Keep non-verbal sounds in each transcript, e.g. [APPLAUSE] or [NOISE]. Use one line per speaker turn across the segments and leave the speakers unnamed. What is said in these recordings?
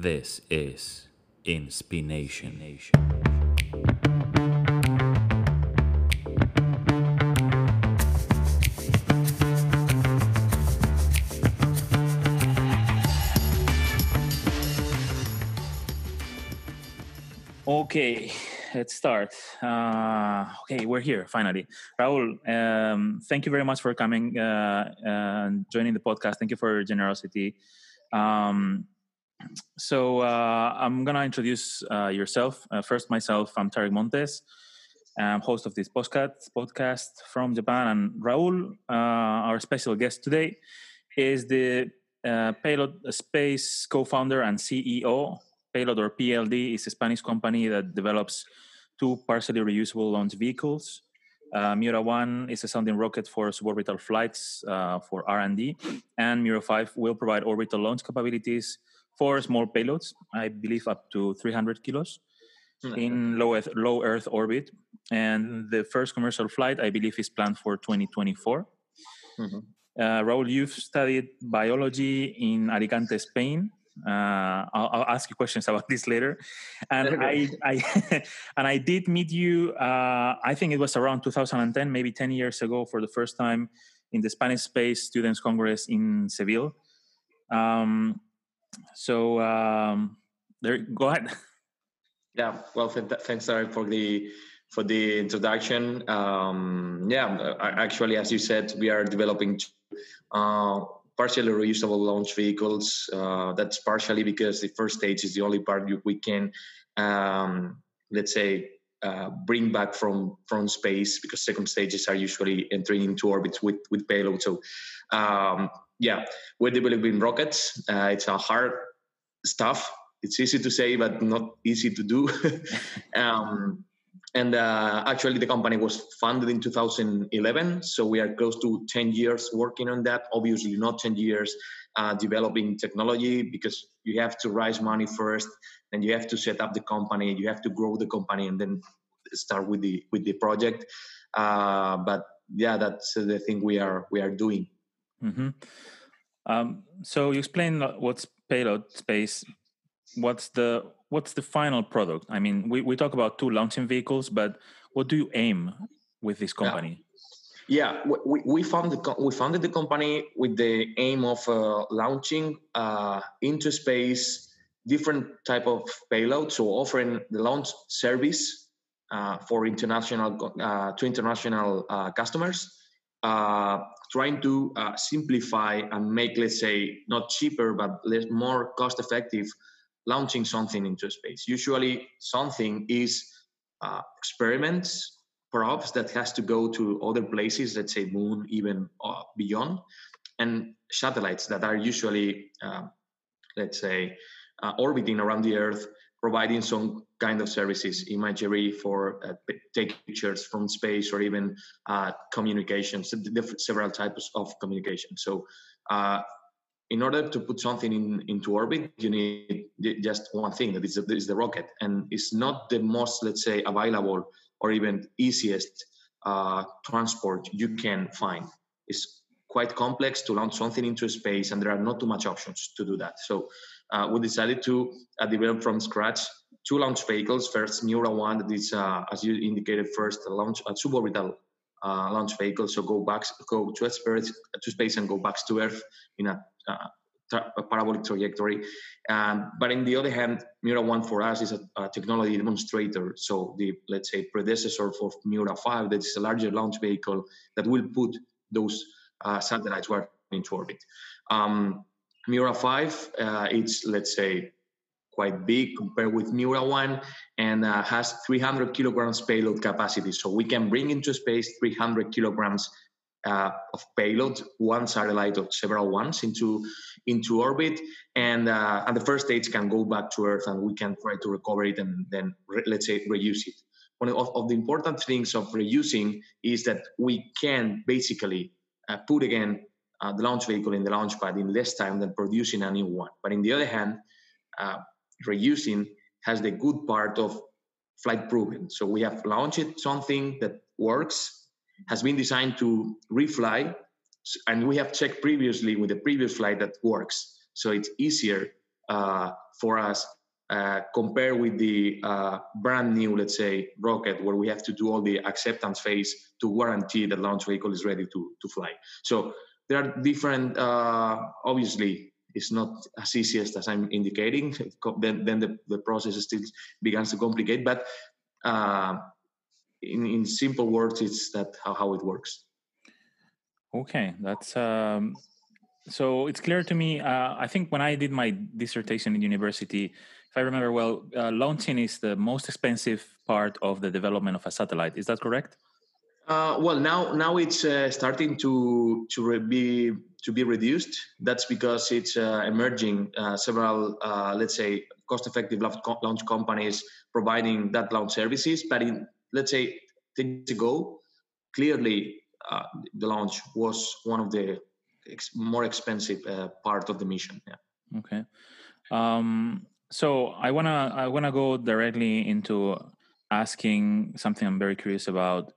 This is Inspination.
Okay, let's start. Uh, okay, we're here finally. Raul, um, thank you very much for coming uh, and joining the podcast. Thank you for your generosity. Um, so uh, I'm gonna introduce uh, yourself uh, first. Myself, I'm Tarek Montes. I'm host of this podcast podcast from Japan, and Raul, uh, our special guest today, is the uh, Payload Space co-founder and CEO. Payload or PLD is a Spanish company that develops two partially reusable launch vehicles. Uh, Miura One is a sounding rocket for suborbital flights uh, for R&D, and Miura Five will provide orbital launch capabilities for small payloads. I believe up to 300 kilos
Mm-hmm.
in low Earth, low Earth orbit. And the first commercial flight, I believe, is planned for 2024.
Mhm.
Uh, Raul, you've studied biology in Alicante, Spain. Uh, I'll, I'll ask you questions about this later. And I, I [LAUGHS] and I did meet you. Uh, I think it was around 2010, maybe 10 years ago, for the first time in the Spanish Space Students Congress in Seville. Um, so um, there, go ahead. [LAUGHS]
Yeah, well, th- thanks, Sarah, for the for the introduction. Um, yeah, uh, actually, as you said, we are developing uh, partially reusable launch vehicles. Uh, that's partially because the first stage is the only part we can, um, let's say, uh, bring back from from space because second stages are usually entering into orbits with with payload. So, um, yeah, we're developing rockets. Uh, it's a hard stuff. It's easy to say, but not easy to do. [LAUGHS] um, and uh, actually, the company was founded in 2011, so we are close to 10 years working on that. Obviously, not 10 years uh, developing technology because you have to raise money first, and you have to set up the company, you have to grow the company, and then start with the with the project. Uh, but yeah, that's the thing we are we are doing.
Hmm Um, so you explain what's payload space. What's the what's the final product? I mean, we, we talk about two launching vehicles, but what do you aim with this company?
Yeah, we- we, we found the co- we founded the company with the aim of uh, launching uh, into space different type of payloads, so offering the launch service uh, for international uh, to international uh, customers, uh, trying to uh, simplify and make, let's say, not cheaper but less more cost effective launching something into space. Usually, something is uh, experiments probes that has to go to other places, let's say moon, even uh, beyond, and satellites that are usually, um, let's say, uh, orbiting around the Earth, providing some kind of services, imagery for uh, take pictures from space, or even uh, communications, several types of communication. So. Uh, in order to put something in, into orbit, you need just one thing that is, the- is the rocket, and it's not the most, let's say, available or even easiest uh, transport you can find. It's quite complex to launch something into space, and there are not too much options to do that. So uh, we decided to uh, develop from scratch two launch vehicles. First, Miura One, that is, uh, as you indicated, first a launch a suborbital uh, launch vehicle. So go back, go to space, to space, and go back to Earth in a, uh, tra- a parabolic trajectory. Um, but in the other hand, Miura One for us is a, a technology demonstrator. So the let's say predecessor for Miura Five, that is a larger launch vehicle that will put those uh, satellites where into orbit. Um, Miura Five, uh, it's let's say quite big compared with Miura One, and uh, has 300 kilograms payload capacity. So we can bring into space 300 kilograms uh, of payload, one satellite or several ones into into orbit, and uh, and the first stage can go back to Earth, and we can try to recover it and then re- let's say reuse it. One of, of the important things of reusing is that we can basically uh, put again uh, the launch vehicle in the launch pad in less time than producing a new one. But in the other hand, uh, reusing has the good part of flight proven. So we have launched something that works, has been designed to refly, and we have checked previously with the previous flight that works. So it's easier uh, for us uh, compare with the uh, brand new, let's say, rocket, where we have to do all the acceptance phase to guarantee the launch vehicle is ready to, to fly. So there are different, uh, obviously, it's not as easy as, as I'm indicating. [LAUGHS] then then the, the process still begins to complicate. But uh, in, in simple words, it's that how, how it works.
Okay, that's um, so it's clear to me. Uh, I think when I did my dissertation in university, if I remember well, uh, launching is the most expensive part of the development of a satellite. Is that correct?
Uh, well, now now it's uh, starting to to re- be to be reduced. That's because it's uh, emerging uh, several, uh, let's say, cost-effective launch companies providing that launch services. But in let's say ten years ago, clearly uh, the launch was one of the ex- more expensive part of the mission. Yeah.
Okay. Um, so I wanna I wanna go directly into asking something I'm very curious about.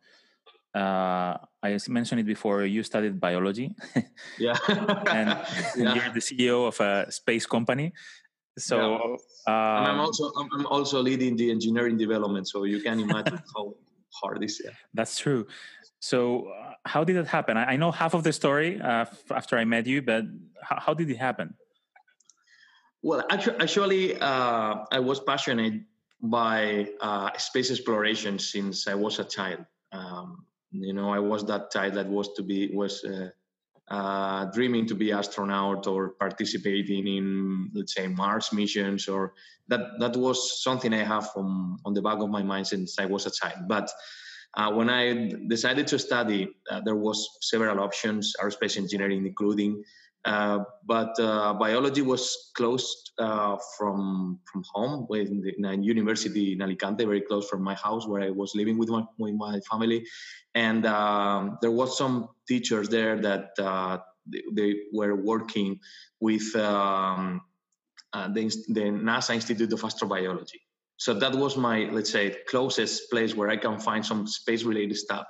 Uh, I mentioned it before. You studied biology,
yeah, [LAUGHS] [LAUGHS]
and,
yeah.
you're the CEO of a space company. So
yeah. um, I'm also I'm also leading the engineering development. So you can imagine [LAUGHS] how hard this is.
That's true. So uh, how did that happen? I, I, know half of the story uh, after I met you, but how, how did it happen?
Well, actually, actually uh, I was passionate by uh, space exploration since I was a child. Um, you know, I was that child that was to be was uh, uh, dreaming to be astronaut or participating in, let's say, Mars missions, or that that was something I have from on the back of my mind since I was a child. But uh, when I decided to study, uh, there was several options, aerospace engineering, including uh, but uh, biology was closed uh, from from home, in, the, in, a university in Alicante, very close from my house where I was living with my with my family, and um, there was some teachers there that uh, they, they, were working with um, uh, the, the NASA Institute of Astrobiology. So that was my, let's say, closest place where I can find some space-related stuff,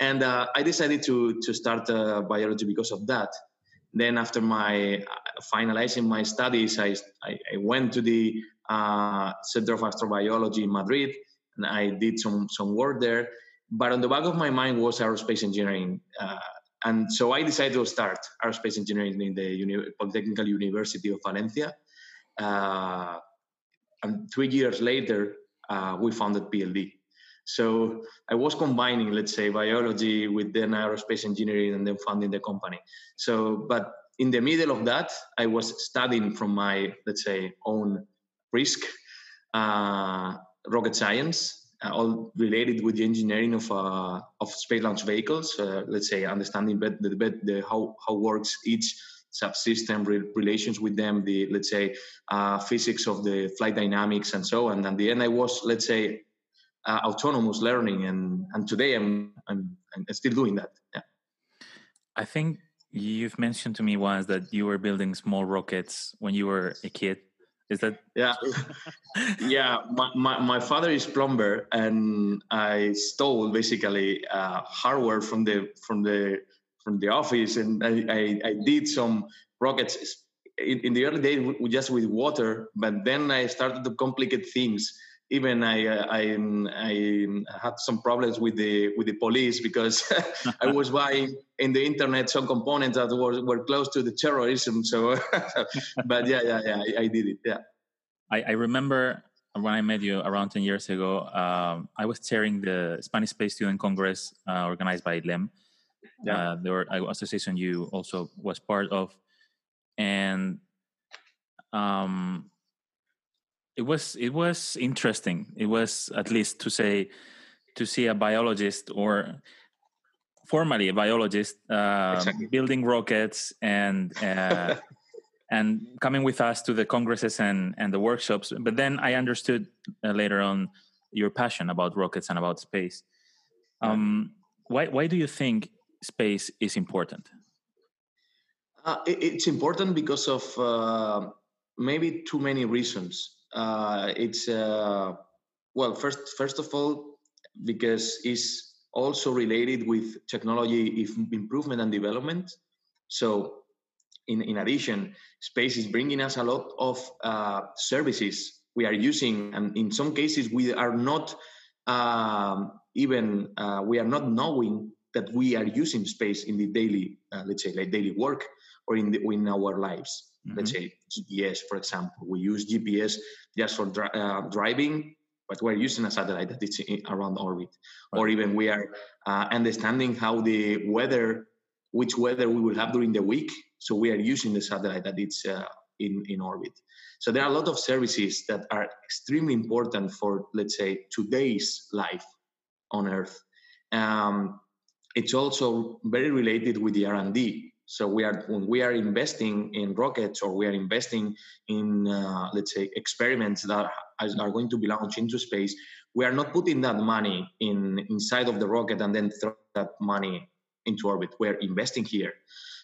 and I decided to to start biology because of that then after my uh, finalizing my studies, I, I, I went to the uh, Center of Astrobiology in Madrid, and I did some some work there. But on the back of my mind was aerospace engineering, uh, and so I decided to start aerospace engineering in the Uni- Polytechnical University of Valencia. Uh, and three years later, uh, we founded PLD. So I was combining, let's say, biology with then aerospace engineering and then founding the company. So, but in the middle of that, I was studying from my, let's say, own risk, uh, rocket science, uh, all related with the engineering of uh, of space launch vehicles. Uh, let's say understanding the, the, how how works each subsystem re- relations with them the let's say uh, physics of the flight dynamics and so on and at the end i was let's say uh, autonomous learning and and today I'm, I'm i'm still doing that yeah.
I think you've mentioned to me once that you were building small rockets when you were a kid. Is that
yeah. [LAUGHS] Yeah my, my, my, father is plumber and i stole basically uh, hardware from the from the from the office and i i, I did some rockets. In, in the early days just with water but then i started to complicate things even I, uh, I, I had some problems with the with the police because [LAUGHS] I was buying in the internet some components that were, were close to the terrorism. So, [LAUGHS] but yeah, yeah, yeah, I, I did it. Yeah.
I, I, remember when I met you around 10 years ago, um, I was chairing the Spanish Space Student Congress uh, organized by LEM. Yeah. Uh, the uh, association you also was part of. And um, it was it was interesting. It was at least to say to see a biologist or formally a biologist uh, exactly. building rockets and uh, [LAUGHS] and coming with us to the congresses and and the workshops. But then I understood uh, later on your passion about rockets and about space. Um, why why do you think space is important?
Uh, it, it's important because of uh, maybe too many reasons uh, it's uh, well first first of all because it's also related with technology improvement and development so in, in addition, space is bringing us a lot of uh, services we are using, and in some cases we are not um, even uh, we are not knowing that we are using space in the daily, uh, let's say, like daily work or in the, in our lives. Mm-hmm. Let's say GPS, for example, we use GPS just for dri- uh, driving, but we're using a satellite that is around orbit, right. or even we are uh, understanding how the weather, which weather we will have during the week. So we are using the satellite that it's uh, in in orbit. So there are a lot of services that are extremely important for, let's say, today's life on Earth. Um, it's also very related with the R&D. So we are when we are investing in rockets or we are investing in, uh, let's say, experiments that are going to be launched into space. We are not putting that money in inside of the rocket and then throw that money into orbit. We're investing here.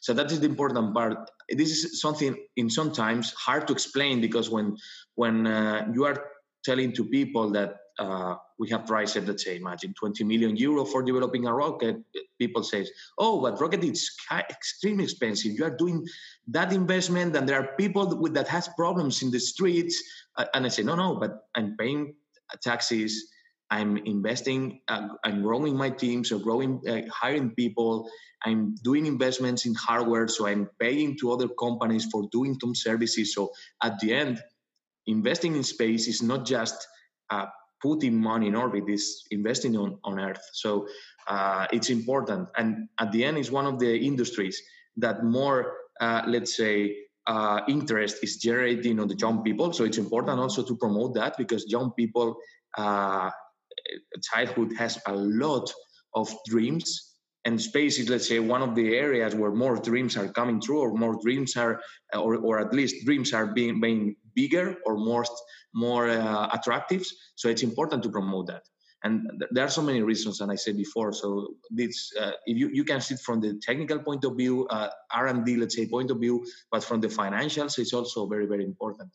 So that is the important part. This is something in sometimes hard to explain because when when uh, you are telling to people that uh, we have priced, let's say, imagine 20 million euro for developing a rocket, people say, oh, but rocket is extremely expensive. You are doing that investment, and there are people with, that has problems in the streets. Uh, and I say, no, no, but I'm paying taxes. I'm investing, uh, I'm growing my team, so growing, uh, hiring people. I'm doing investments in hardware, so I'm paying to other companies for doing some services. So at the end, investing in space is not just uh, putting money in orbit; is investing on on Earth. So uh, it's important, and at the end, it's one of the industries that more, uh, let's say, uh, interest is generating on the young people. So it's important also to promote that because young people uh, childhood has a lot of dreams and space is let's say one of the areas where more dreams are coming true or more dreams are or, or at least dreams are being, being bigger or more more uh, attractive so it's important to promote that. And there are so many reasons and i said before so this uh, if you, you can see it from the technical point of view uh, r&d let's say point of view but from the financials it's also very very important.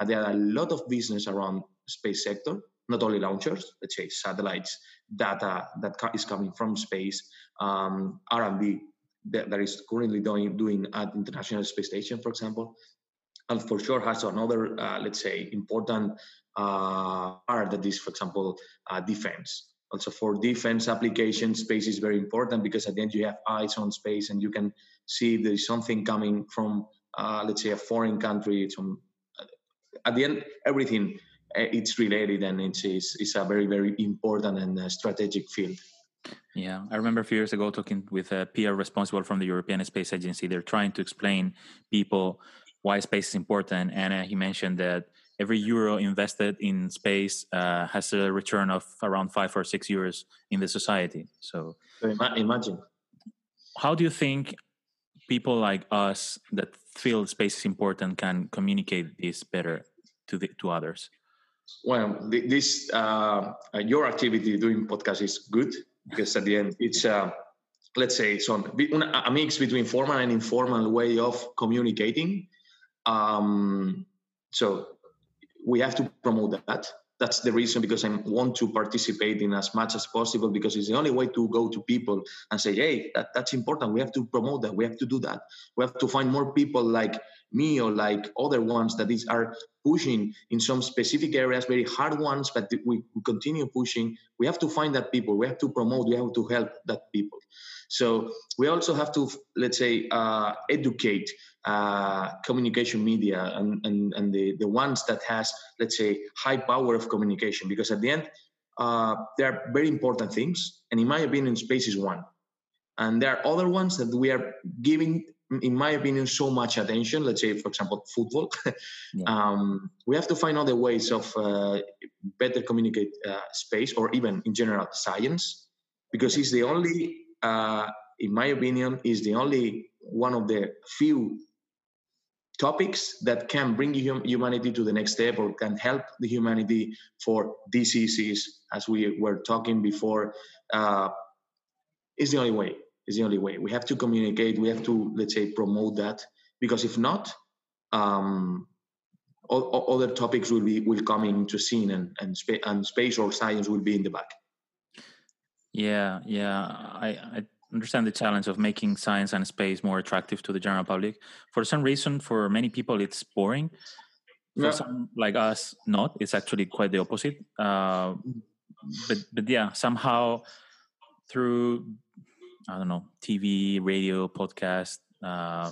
And there are a lot of business around space sector not only launchers, let's say satellites, data that is coming from space, um, R&D that, that is currently doing, doing at International Space Station, for example, and for sure has another, uh, let's say, important uh, part that is, for example, uh, defense. Also for defense applications, space is very important because at the end you have eyes on space and you can see there is something coming from, uh, let's say, a foreign country. Some, uh, at the end, everything Eh, it's related and it's, it's, it's a very, very important and uh, strategic field.
Yeah, I remember a few years ago talking with a peer responsible from the European Space Agency. They're trying to explain people why space is important, and uh, he mentioned that every euro invested in space uh, has a return of around five or six euros in the society. So,
imagine.
How do you think people like us that feel space is important can communicate this better to the, to others?
Well, this uh, your activity doing podcast is good because at the end it's uh, let's say it's on a mix between formal and informal way of communicating. Um, so we have to promote that. That's the reason because I want to participate in as much as possible because it's the only way to go to people and say, hey, that, that's important. We have to promote that. We have to do that. We have to find more people like me or like other ones that is are pushing in some specific areas, very hard ones, but we, we continue pushing. We have to find that people. We have to promote. We have to help that people. So we also have to, let's say, uh, educate uh, communication media and, and, and the, the ones that has, let's say, high power of communication. Because at the end, uh, there are very important things. And in my opinion, space is one. And there are other ones that we are giving in my opinion, so much attention. Let's say, for example, football. [LAUGHS] yeah. um, we have to find other ways of uh, better communicate uh, space, or even in general science, because it's the only, uh, in my opinion, is the only one of the few topics that can bring humanity to the next step or can help the humanity for diseases, as we were talking before. Uh, is the only way is the only way. We have to communicate. We have to, let's say, promote that because if not, um, other topics will be will come into scene, and and, spa- and space or science will be in the back.
Yeah, yeah. I, I understand the challenge of making science and space more attractive to the general public. For some reason, for many people, it's boring. For
Yeah.
some like us, not. It's actually quite the opposite. Uh, but but yeah, somehow through I don't know TV, radio, podcast, uh,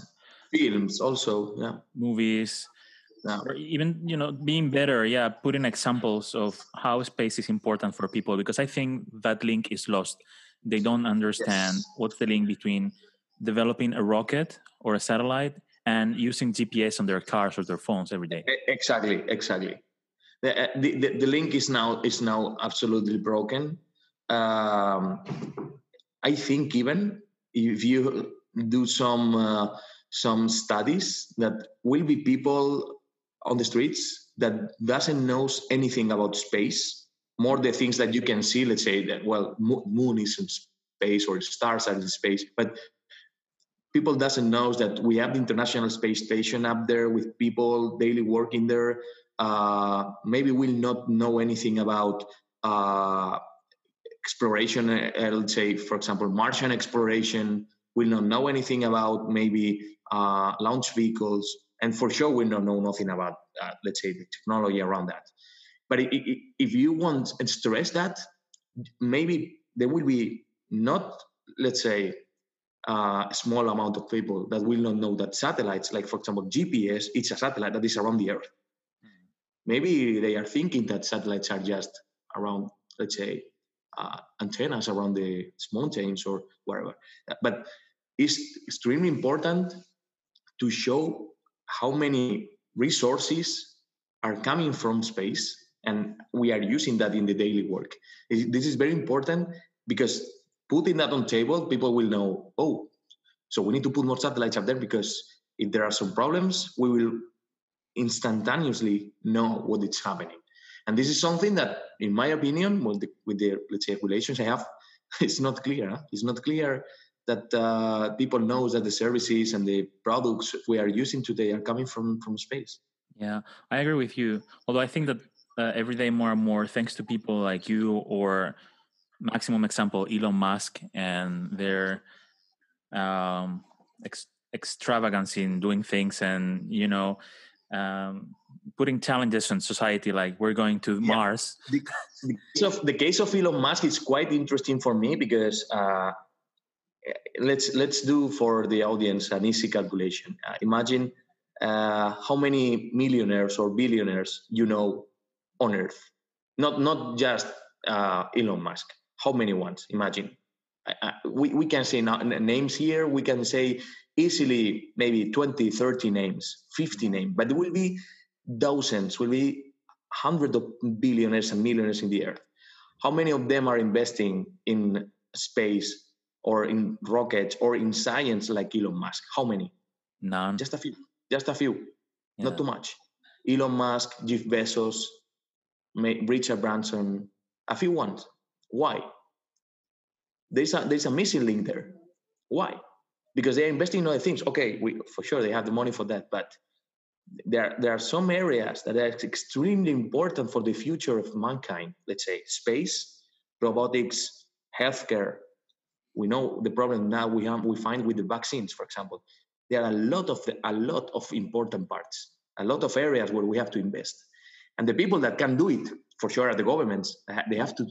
Films also, yeah.
movies,
yeah.
or even you know being better yeah putting examples of how space is important for people because i think that link is lost they don't understand
Yes.
what's the link between developing a rocket or a satellite and using gps on their cars or their phones every day
Exactly, exactly. The, uh, the, the, the link is now is now absolutely broken. Um, I think even if you do some uh, some studies, that will be people on the streets that doesn't knows anything about space. More the things that you can see. Let's say that well, moon is in space or stars are in space, but people doesn't know that we have the international space station up there with people daily working there uh, maybe will not know anything about uh, exploration uh, let's say for example martian exploration will not know anything about maybe uh, launch vehicles and for sure we don't know nothing about uh, let's say the technology around that but if you want and stress that maybe there will be not let's say uh, a small amount of people that will not know that satellites, like for example GPS, it's a satellite that is around the Earth. Maybe they are thinking that satellites are just around, let's say, uh, antennas around the mountains or wherever. But it's extremely important to show how many resources are coming from space, and we are using that in the daily work. This is very important because putting that on table, people will know, oh, so we need to put more satellites up there because if there are some problems, we will instantaneously know what is happening. And this is something that, in my opinion, with the, with the let's say regulations I have, [LAUGHS] it's not clear. Huh? It's not clear that uh, people know that the services and the products we are using today are coming from from space.
yeah i agree with you although i think that uh, every day more and more thanks to people like you or maximum example elon musk and their um, ex- extravagance in doing things and you know um, putting challenges on society like we're going to
Yeah.
mars
the, the case of the case of Elon Musk is quite interesting for me because uh, let's let's do for the audience an easy calculation. Uh, imagine uh, how many millionaires or billionaires you know on Earth, not not just uh, Elon Musk. How many ones? Imagine. We, we can say names here. We can say easily maybe 20, 30 names, 50 names, but there will be thousands, will be hundreds of billionaires and millionaires in the earth. How many of them are investing in space or in rockets or in science like Elon Musk? How many?
none
Just a few. Just a few.
Yeah.
Not too much. Elon Musk, Jeff Bezos, Richard Branson, a few ones. Why? There's a there's a missing link there. Why? Because they're investing in other things. Okay, we for sure they have the money for that, but there there are some areas that are extremely important for the future of mankind. Let's say space, robotics, healthcare. We know the problem now we have we find with the vaccines, for example. There are a lot of the, a lot of important parts, a lot of areas where we have to invest, and the people that can do it for sure are the governments. They have to,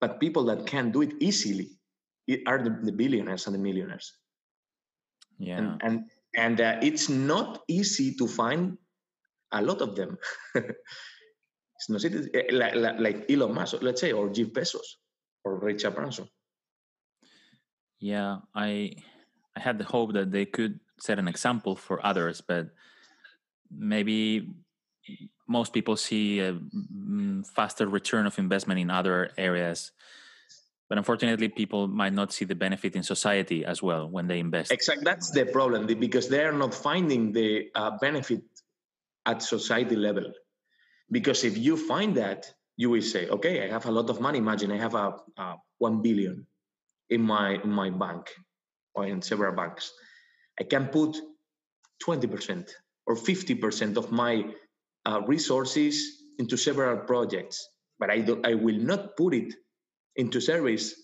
but people that can do it easily are the, the billionaires and the millionaires
yeah
and and and uh, it's not easy to find a lot of them. [LAUGHS] it's not eh, like, like, like Elon Musk, let's say, or Jeff Bezos, or Richard Branson.
yeah i i had the hope that they could set an example for others but maybe most people see a mm, faster return of investment in other areas but unfortunately people might not see the benefit in society as well when they invest
Exactly, that's the problem because they are not finding the uh, benefit at society level. Because if you find that, you will say, okay, I have a lot of money. Imagine I have a, a one billion in my in my bank or in several banks. I can put twenty percent or fifty percent of my uh, resources into several projects, but I do, I will not put it into service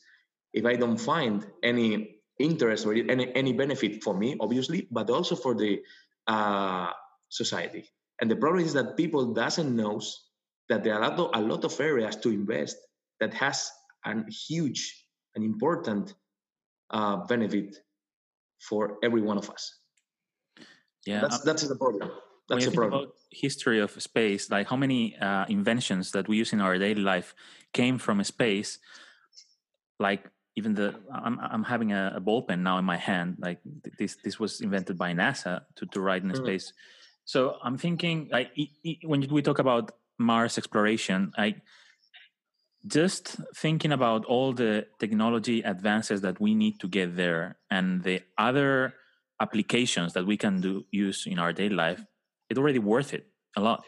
if I don't find any interest or any, any benefit for me, obviously, but also for the uh, society. And the problem is that people doesn't knows that there are a lot, of, a lot of areas to invest that has a huge and important uh, benefit for every one of us.
Yeah,
that's that's the problem. That's
the
problem.
About history of space, like how many uh, inventions that we use in our daily life came from space, like even the I'm I'm having a, a ball pen now in my hand. Like this this was invented by NASA to to write in mm. space. So I'm thinking like when we talk about Mars exploration, like just thinking about all the technology advances that we need to get there and the other applications that we can do use in our daily life, it's already worth it a lot.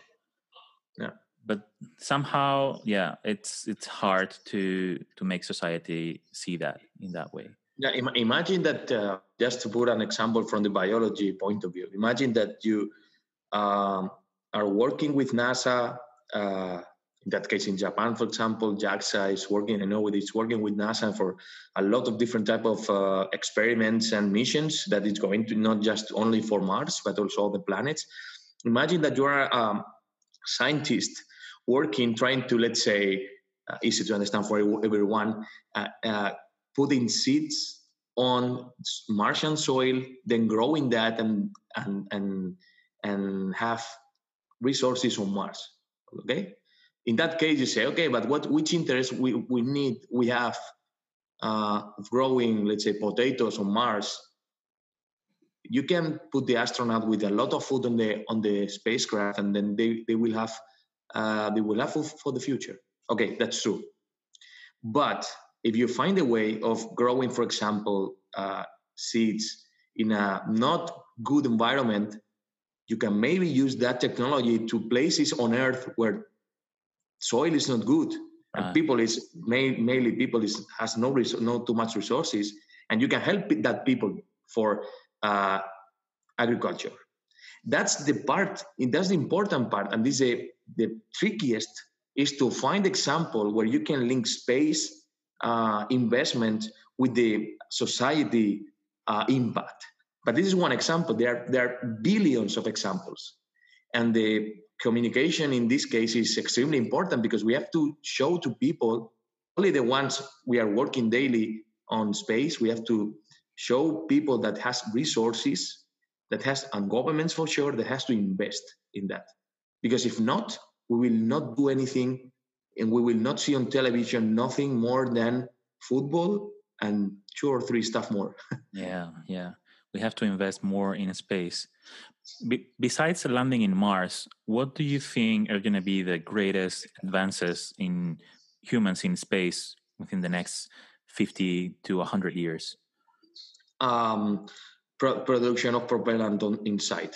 Yeah.
But somehow yeah it's it's hard to to make society see that in that way.
Yeah Im- imagine that uh, just to put an example from the biology point of view imagine that you um, are working with nasa uh, in that case in japan for example jaxa is working i know it's working with nasa for a lot of different type of uh, experiments and missions that is going to not just only for mars but also the planets imagine that you are a scientist working, trying to, let's say, uh, easy to understand for everyone, uh, uh, putting seeds on Martian soil, then growing that and and and and have resources on Mars. Okay. In that case, you say, okay, but what which interest we, we need we have uh, growing, let's say, potatoes on Mars. You can put the astronaut with a lot of food on the on the spacecraft, and then they, they will have uh, they will have for, for the future. Okay, that's true. But if you find a way of growing, for example, uh, seeds in a not good environment, you can maybe use that technology to places on Earth where soil is not good and uh. people is mainly people is has no res- no too much resources, and you can help that people for uh, agriculture. That's the part. That's the important part, and this is a the trickiest is to find example where you can link space uh, investment with the society uh, impact. But this is one example. There are, there are billions of examples. And the communication in this case is extremely important because we have to show to people, only the ones we are working daily on space, we have to show people that has resources, that has, and governments for sure, that has to invest in that. Because if not, we will not do anything and we will not see on television nothing more than football and two or three stuff more. [LAUGHS]
yeah, yeah. We have to invest more in space. Be- besides landing in Mars, what do you think are going to be the greatest advances in humans in space within the next 50 to 100 years?
Um, pro- production of propellant on inside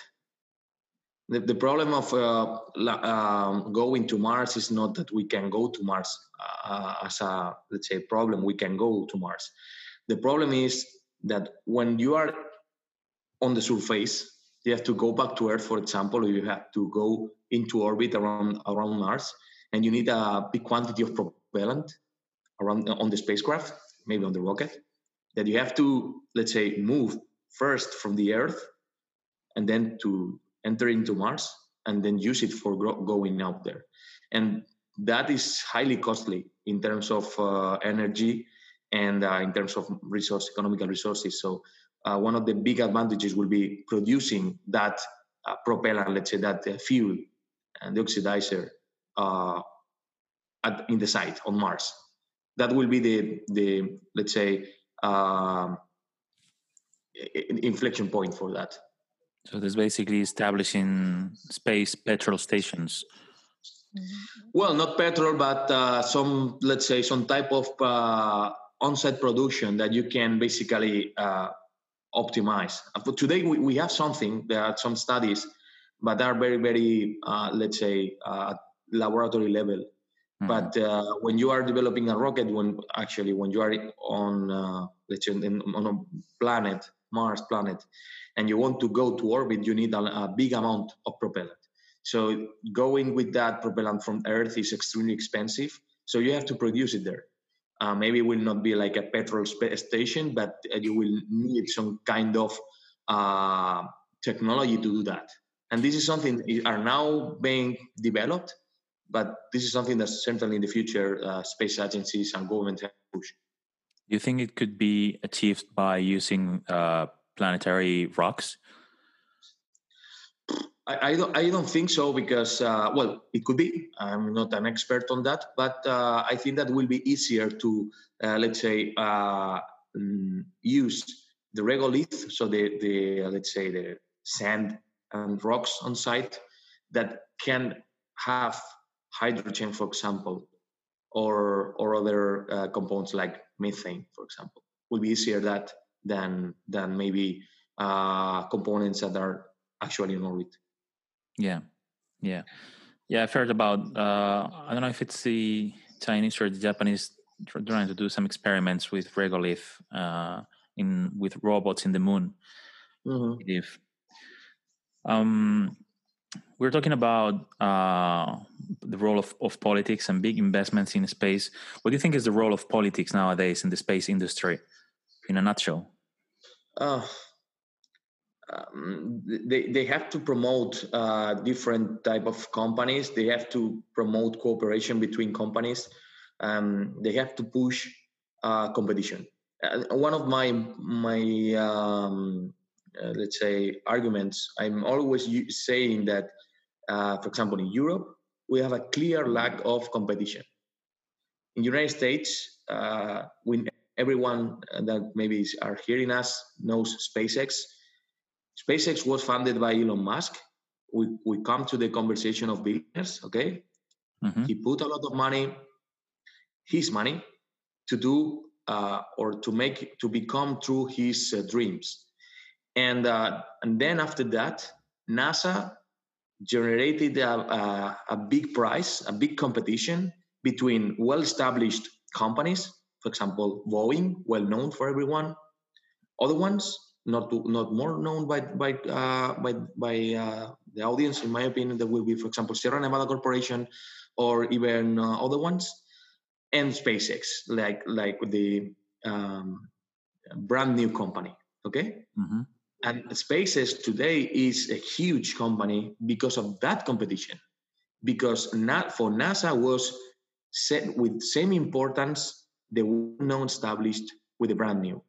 the, the problem of uh, um, going to Mars is not that we can go to Mars uh, as a let's say problem. We can go to Mars. The problem is that when you are on the surface, you have to go back to Earth, for example, or you have to go into orbit around around Mars, and you need a big quantity of propellant around on the spacecraft, maybe on the rocket, that you have to let's say move first from the Earth, and then to enter into Mars and then use it for gro- going out there. And that is highly costly in terms of uh, energy and uh, in terms of resource, economical resources. So uh, one of the big advantages will be producing that uh, propellant, let's say that uh, fuel and the oxidizer uh, at, in the site on Mars. That will be the the let's say um, inflection point for that.
So this basically establishing space petrol stations.
Well, not petrol, but uh, some, let's say, some type of uh, on-site production that you can basically uh, optimize. But today we, we have something. There are some studies, but they are very, very, uh, let's say, uh, laboratory level. Mm-hmm. But uh, when you are developing a rocket, when actually when you are on, let's say, in, on a planet, Mars planet, and you want to go to orbit, you need a, a big amount of propellant. So going with that propellant from Earth is extremely expensive. So you have to produce it there. Uh, maybe it will not be like a petrol station, but you will need some kind of uh, technology to do that. And this is something are now being developed, but this is something that certainly in the future uh, space agencies and government have push.
Do you think it could be achieved by using uh, planetary rocks?
I, I, don't. I don't think so because uh, well, it could be. I'm not an expert on that, but uh, I think that will be easier to uh, let's say uh, mm, use the regolith, so the the let's say the sand and rocks on site that can have hydrogen, for example, or or other uh, components like methane, for example, will be easier that than than maybe uh, components that are actually in orbit.
Yeah, yeah, yeah. I've heard about. Uh, I don't know if it's the Chinese or the Japanese trying to do some experiments with regolith uh, in with robots in the moon. Mm-hmm. If um, we're talking about uh, the role of, of politics and big investments in space. What do you think is the role of politics nowadays in the space industry, in a nutshell? Uh,
um, they, they have to promote uh, different type of companies. They have to promote cooperation between companies. Um, they have to push uh, competition. one of my my um, uh, let's say arguments i'm always saying that uh, for example in europe we have a clear lack of competition. In the united states uh, when everyone that maybe are hearing us knows spacex. Spacex was funded by elon musk. We, we come to the conversation of billionaires okay? Mm-hmm. he put a lot of money his money to do uh, or to make to become true his uh, dreams. And uh, and then after that, NASA generated a, a, a big price, a big competition between well-established companies, for example, Boeing, well known for everyone. Other ones, not to, not more known by by uh, by by uh, the audience, in my opinion, that will be, for example, Sierra Nevada Corporation, or even uh, other ones, and SpaceX, like like the um, brand new company. Okay. Mm-hmm. And SpaceX today is a huge company because of that competition. Because not for NASA was set with same importance the known established with the brand new.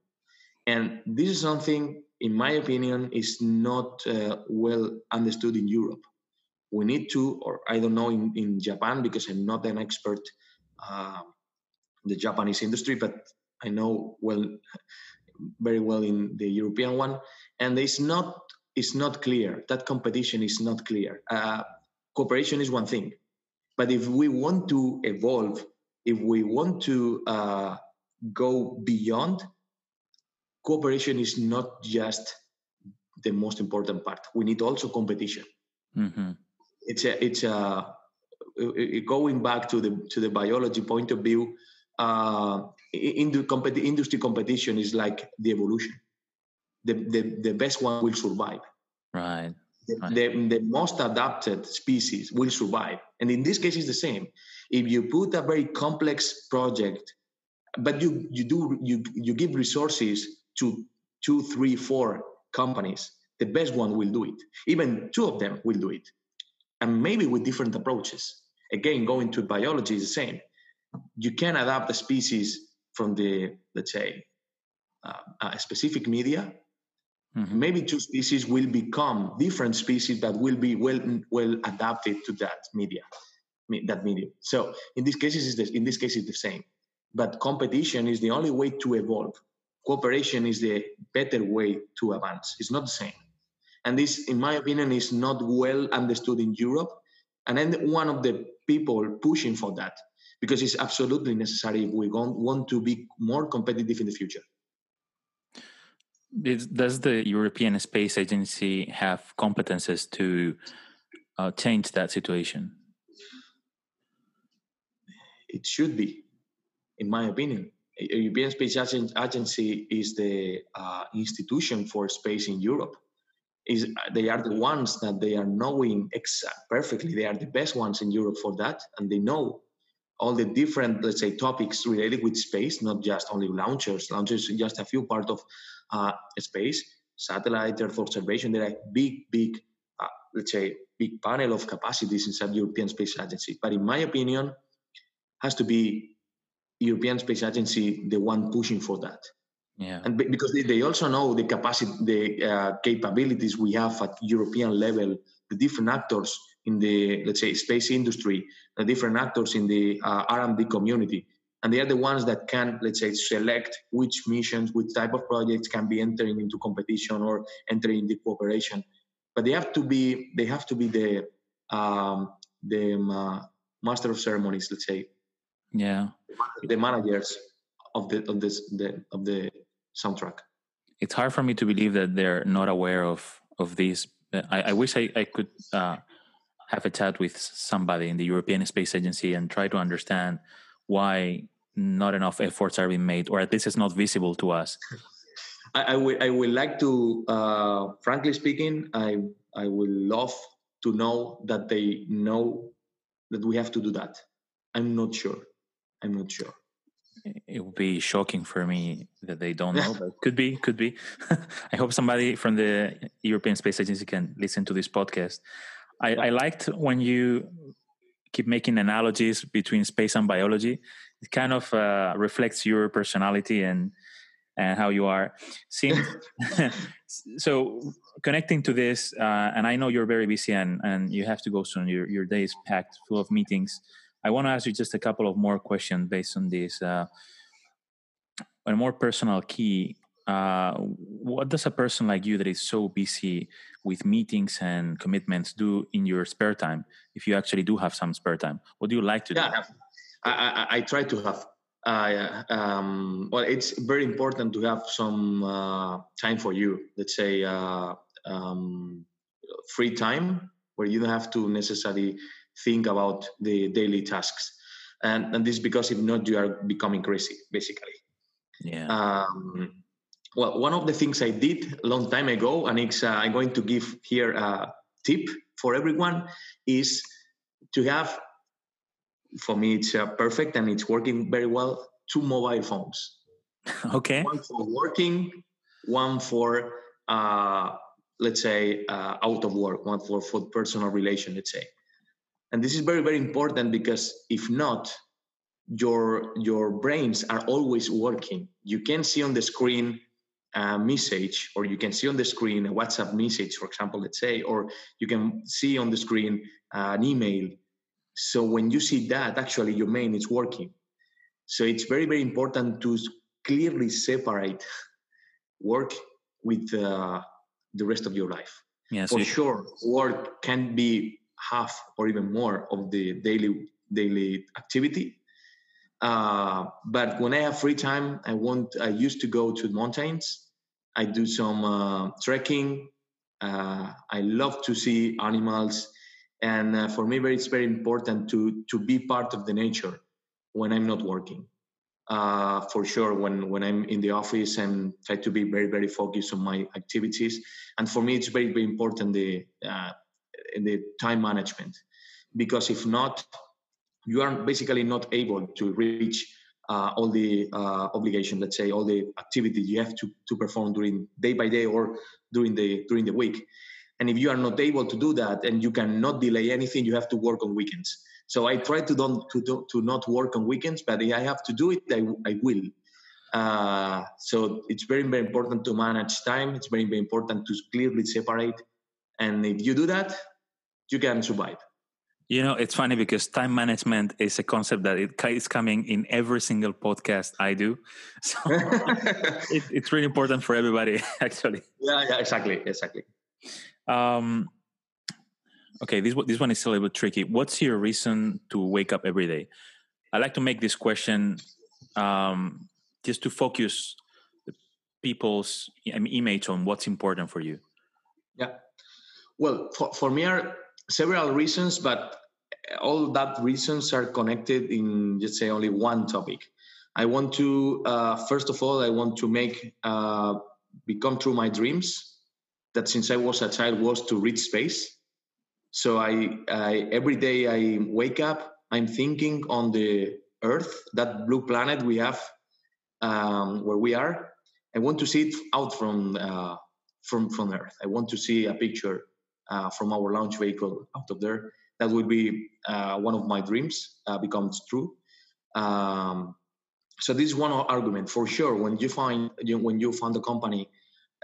And this is something, in my opinion, is not uh, well understood in Europe. We need to, or I don't know in, in Japan because I'm not an expert uh, the Japanese industry, but I know well very well in the European one, and it's not it's not clear. That competition is not clear. Uh, cooperation is one thing, but if we want to evolve, if we want to uh, go beyond, cooperation is not just the most important part. We need also competition. Mm-hmm. It's a it's a going back to the to the biology point of view uh, in the compet- industry competition is like the evolution. The, the, the best one will survive.
Right.
The, right. the, the most adapted species will survive. And in this case, it's the same. If you put a very complex project, but you, you do you, you give resources to two, three, four companies, the best one will do it. Even two of them will do it. And maybe with different approaches. Again, going to biology is the same you can adapt a species from the let's say uh, a specific media mm-hmm. maybe two species will become different species that will be well well adapted to that media that medium. So in this case is in this case it's the same. But competition is the only way to evolve. Cooperation is the better way to advance. It's not the same. And this in my opinion is not well understood in europe. And then one of the people pushing for that because it's absolutely necessary if we want to be more competitive in the future.
Does the European Space Agency have competences to uh, change that situation?
It should be, in my opinion. A European Space Agency is the uh, institution for space in Europe. Is they are the ones that they are knowing perfectly. They are the best ones in Europe for that, and they know all the different, let's say, topics related with space, not just only launchers. Launchers is just a few part of uh, space, satellite, Earth observation. There are big, big, uh, let's say, big panel of capacities inside the European Space Agency. But in my opinion, has to be European Space Agency the one pushing for that.
Yeah.
And because they, they also know the capacity, the uh, capabilities we have at European level, the different actors in the let's say space industry, the different actors in the uh, R&D community, and they are the ones that can let's say select which missions, which type of projects can be entering into competition or entering into cooperation. But they have to be they have to be the um, the uh, master of ceremonies, let's say.
Yeah.
The managers of the of this the of the soundtrack.
It's hard for me to believe that they're not aware of of this. I, I wish I, I could uh, have a chat with somebody in the European Space Agency and try to understand why not enough efforts are being made, or at least it's not visible to us. [LAUGHS]
I, I would I would like to, uh, frankly speaking, I I would love to know that they know that we have to do that. I'm not sure. I'm not sure.
It would be shocking for me that they don't know, [LAUGHS] but could be, could be. [LAUGHS] I hope somebody from the European Space Agency can listen to this podcast. I, I liked when you keep making analogies between space and biology. It kind of uh, reflects your personality and and how you are. Since, [LAUGHS] [LAUGHS] so connecting to this, uh, and I know you're very busy and, and you have to go soon. Your your day is packed, full of meetings. I want to ask you just a couple of more questions based on this. Uh, a more personal key. Uh, what does a person like you that is so busy with meetings and commitments do in your spare time? If you actually do have some spare time, what do you like to
yeah,
do?
I, I, I try to have. Uh, um, well, it's very important to have some uh, time for you. Let's say uh, um, free time where you don't have to necessarily think about the daily tasks. And, and this is because if not, you are becoming crazy, basically.
Yeah.
Um, well, one of the things I did a long time ago, and it's, uh, I'm going to give here a tip for everyone, is to have, for me, it's uh, perfect and it's working very well, two mobile phones. [LAUGHS]
okay.
One for working, one for, uh, let's say, uh, out of work, one for, for personal relation, let's say. And this is very, very important because if not, your your brains are always working. You can see on the screen a message, or you can see on the screen a WhatsApp message, for example, let's say, or you can see on the screen uh, an email. So when you see that, actually your main is working. So it's very, very important to clearly separate work with uh, the rest of your life.
Yeah. So
For sure, work can be half or even more of the daily daily activity. Uh, but when I have free time, I want. I used to go to mountains. I do some uh, trekking. Uh, I love to see animals, and uh, for me, it's very important to to be part of the nature when I'm not working. Uh, for sure, when when I'm in the office, and try to be very very focused on my activities. And for me, it's very very important the uh, the time management, because if not, you are basically not able to reach uh, all the uh, obligation, let's say, all the activity you have to, to perform during day by day or during the during the week. And if you are not able to do that, and you cannot delay anything, you have to work on weekends. So I try to don't to do, to not work on weekends, but if I have to do it, I, I will. Uh, so it's very very important to manage time. It's very very important to clearly separate, and if you do that, you can survive.
You know, it's funny because time management is a concept that it is coming in every single podcast I do. [LAUGHS] So [LAUGHS] it, it's really important for everybody, [LAUGHS] actually.
Yeah, yeah, exactly, exactly.
Um, okay, this one- this one is a little bit tricky. What's your reason to wake up every day? I like to make this question um, just to focus people's image on what's important for you.
Yeah. Well, for, for me are several reasons, but all that reasons are connected in let's say only one topic. I want to uh, first of all I want to make uh, become true my dreams that since I was a child was to reach space. So I, I every day I wake up I'm thinking on the Earth, that blue planet we have um, where we are. I want to see it out from uh, from from Earth. I want to see a picture uh, from our launch vehicle out of there. That would be uh, one of my dreams uh, becomes true. Um, so this is one argument for sure. When you find you, when you found a company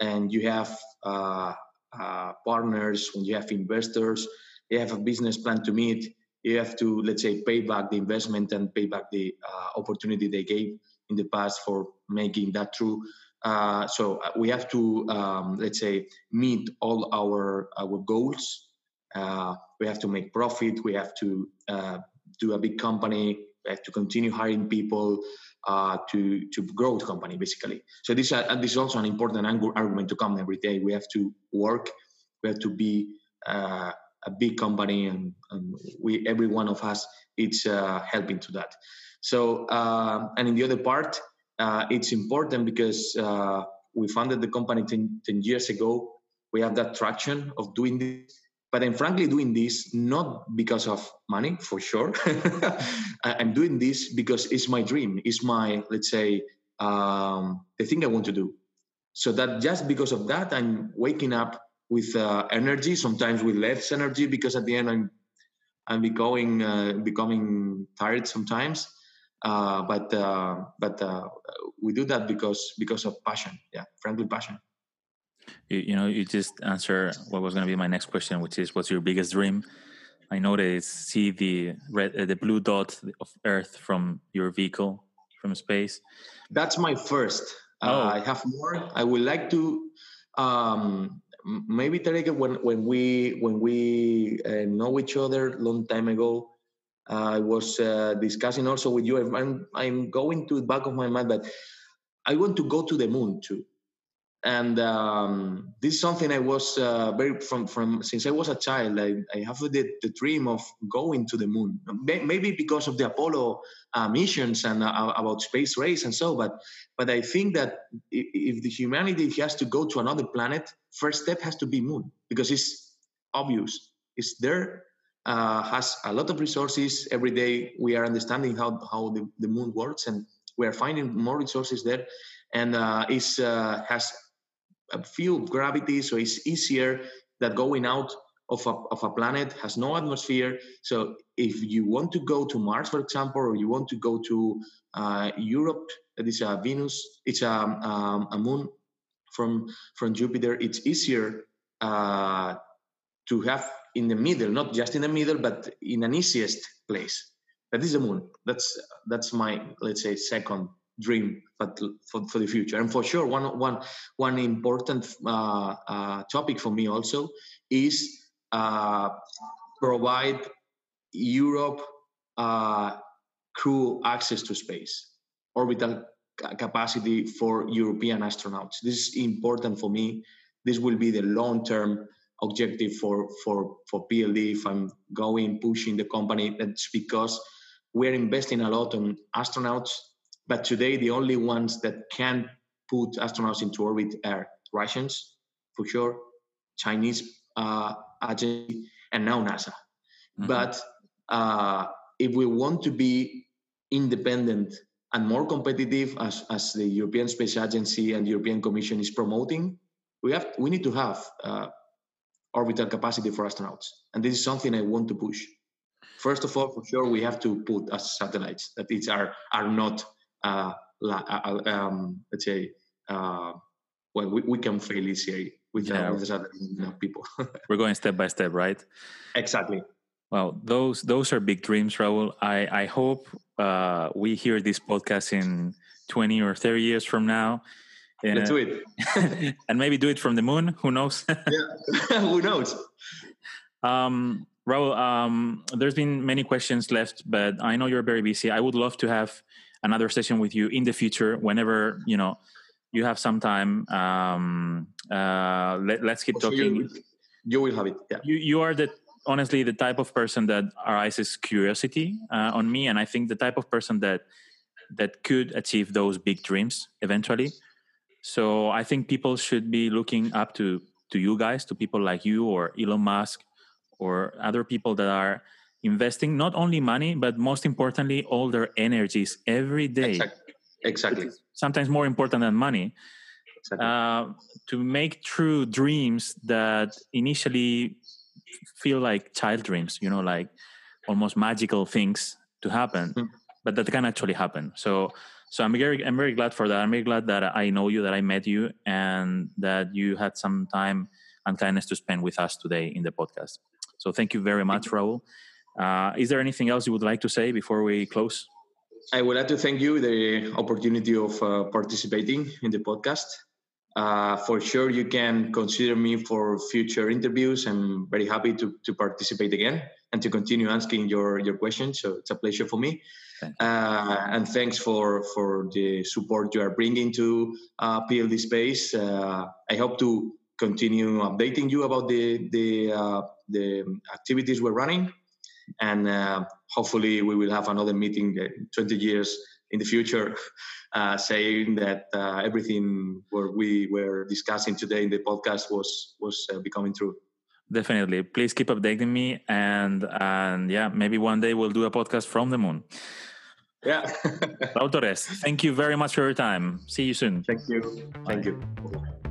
and you have uh, uh, partners, when you have investors, you have a business plan to meet. You have to let's say pay back the investment and pay back the opportunity they gave in the past for making that true. Uh, so uh, we have to, um, let's say, meet all our our goals. Uh, we have to make profit. We have to uh, do a big company. We have to continue hiring people uh, to to grow the company, basically. So this uh, this is also an important argument to come every day. We have to work. We have to be a big company, and, and, we every one of us it's helping to that. So and in the other part uh, it's important because uh, we founded the company 10, 10, years ago. We have that traction of doing this. But I'm frankly doing this not because of money, for sure. [LAUGHS] I'm doing this because it's my dream. It's my, let's say, um, the thing I want to do. So that just because of that, I'm waking up with uh, energy, sometimes with less energy, because at the end I'm I'm becoming uh, becoming tired sometimes. Uh, but uh, but uh, we do that because because of passion. Yeah, frankly, passion.
You, you know, you just answer what was going to be my next question, which is, what's your biggest dream? I know noticed see the red, uh, the blue dot of Earth from your vehicle from space.
That's my first. Uh, oh. I have more. I would like to um, maybe Tarek, when when we when we uh, know each other long time ago, I was uh, discussing also with you. I'm, I'm going to the back of my mind, but I want to go to the moon too. And um, this is something I was uh, very from from since I was a child. I, I have the, the dream of going to the moon. Maybe because of the Apollo uh, missions and uh, about space race and so. But but I think that if the humanity has to go to another planet, first step has to be moon because it's obvious. It's there uh, has a lot of resources. Every day we are understanding how, how the, the moon works and we are finding more resources there. And uh, it uh, has a few gravity, so it's easier that going out of a, of a planet, has no atmosphere. So if you want to go to Mars, for example, or you want to go to uh, Europa, that is a Venus, it's a, um, a moon from, from Jupiter, it's easier uh, to have in the middle, not just in the middle, but in an easiest place. That is the moon. That's that's my let's say second dream, but for, for the future. And for sure, one one one important uh, uh, topic for me also is uh, provide Europe uh, crew access to space, orbital capacity for European astronauts. This is important for me. This will be the long term objective for for for PLD if I'm going pushing the company that's because we're investing a lot on astronauts but today the only ones that can put astronauts into orbit are Russians for sure Chinese uh, agency and now NASA mm-hmm. but uh, if we want to be independent and more competitive as, as the European Space Agency and the European Commission is promoting we have we need to have uh, orbital capacity for astronauts. And this is something I want to push. First of all, for sure, we have to put as satellites that these are are not, uh, uh, um, let's say, uh, well, we, we can fail with, yeah. with the people. [LAUGHS]
We're going step by step, right?
Exactly.
Well, those those are big dreams, Raul. I I hope uh, we hear this podcast in twenty or thirty years from now,
Let's do it. [LAUGHS]
and maybe do it from the moon. Who knows? [LAUGHS]
yeah, who knows?
Um, Raul, um, there's been many questions left, but I know you're very busy. I would love to have another session with you in the future, whenever you know you have some time. Um, uh, let, us keep talking. You,
you, will have it. Yeah.
You, you are the honestly the type of person that arises curiosity uh, on me, and I think the type of person that that could achieve those big dreams eventually. So I think people should be looking up to to you guys, to people like you or Elon Musk or other people that are investing not only money but most importantly all their energies every day.
Exactly, exactly.
sometimes more important than money. Exactly. uh, to make true dreams that initially feel like child dreams you know like almost magical things to happen mm. but that can actually happen. So so i'm very i'm very glad for that. I'm very glad that i know you that i met you and that you had some time and kindness to spend with us today in the podcast. So thank you very much raul uh, is there anything else you would like to say before we close?
I would like to thank you the opportunity of uh, participating in the podcast. Uh, for sure, you can consider me for future interviews. I'm very happy to, to participate again and to continue asking your, your questions. So it's a pleasure for me. Uh, and thanks for, for the support you are bringing to uh, PLD Space. Uh, I hope to continue updating you about the, the, uh, the activities we're running and uh, hopefully we will have another meeting 20 years in the future uh, saying that uh, everything what we were discussing today in the podcast was was uh, becoming true.
Definitely. Please keep updating me and and yeah maybe one day we'll do a podcast from the moon.
Yeah.
Raul Torres, thank you very much for your time. See you soon.
Thank you. Thank Bye. you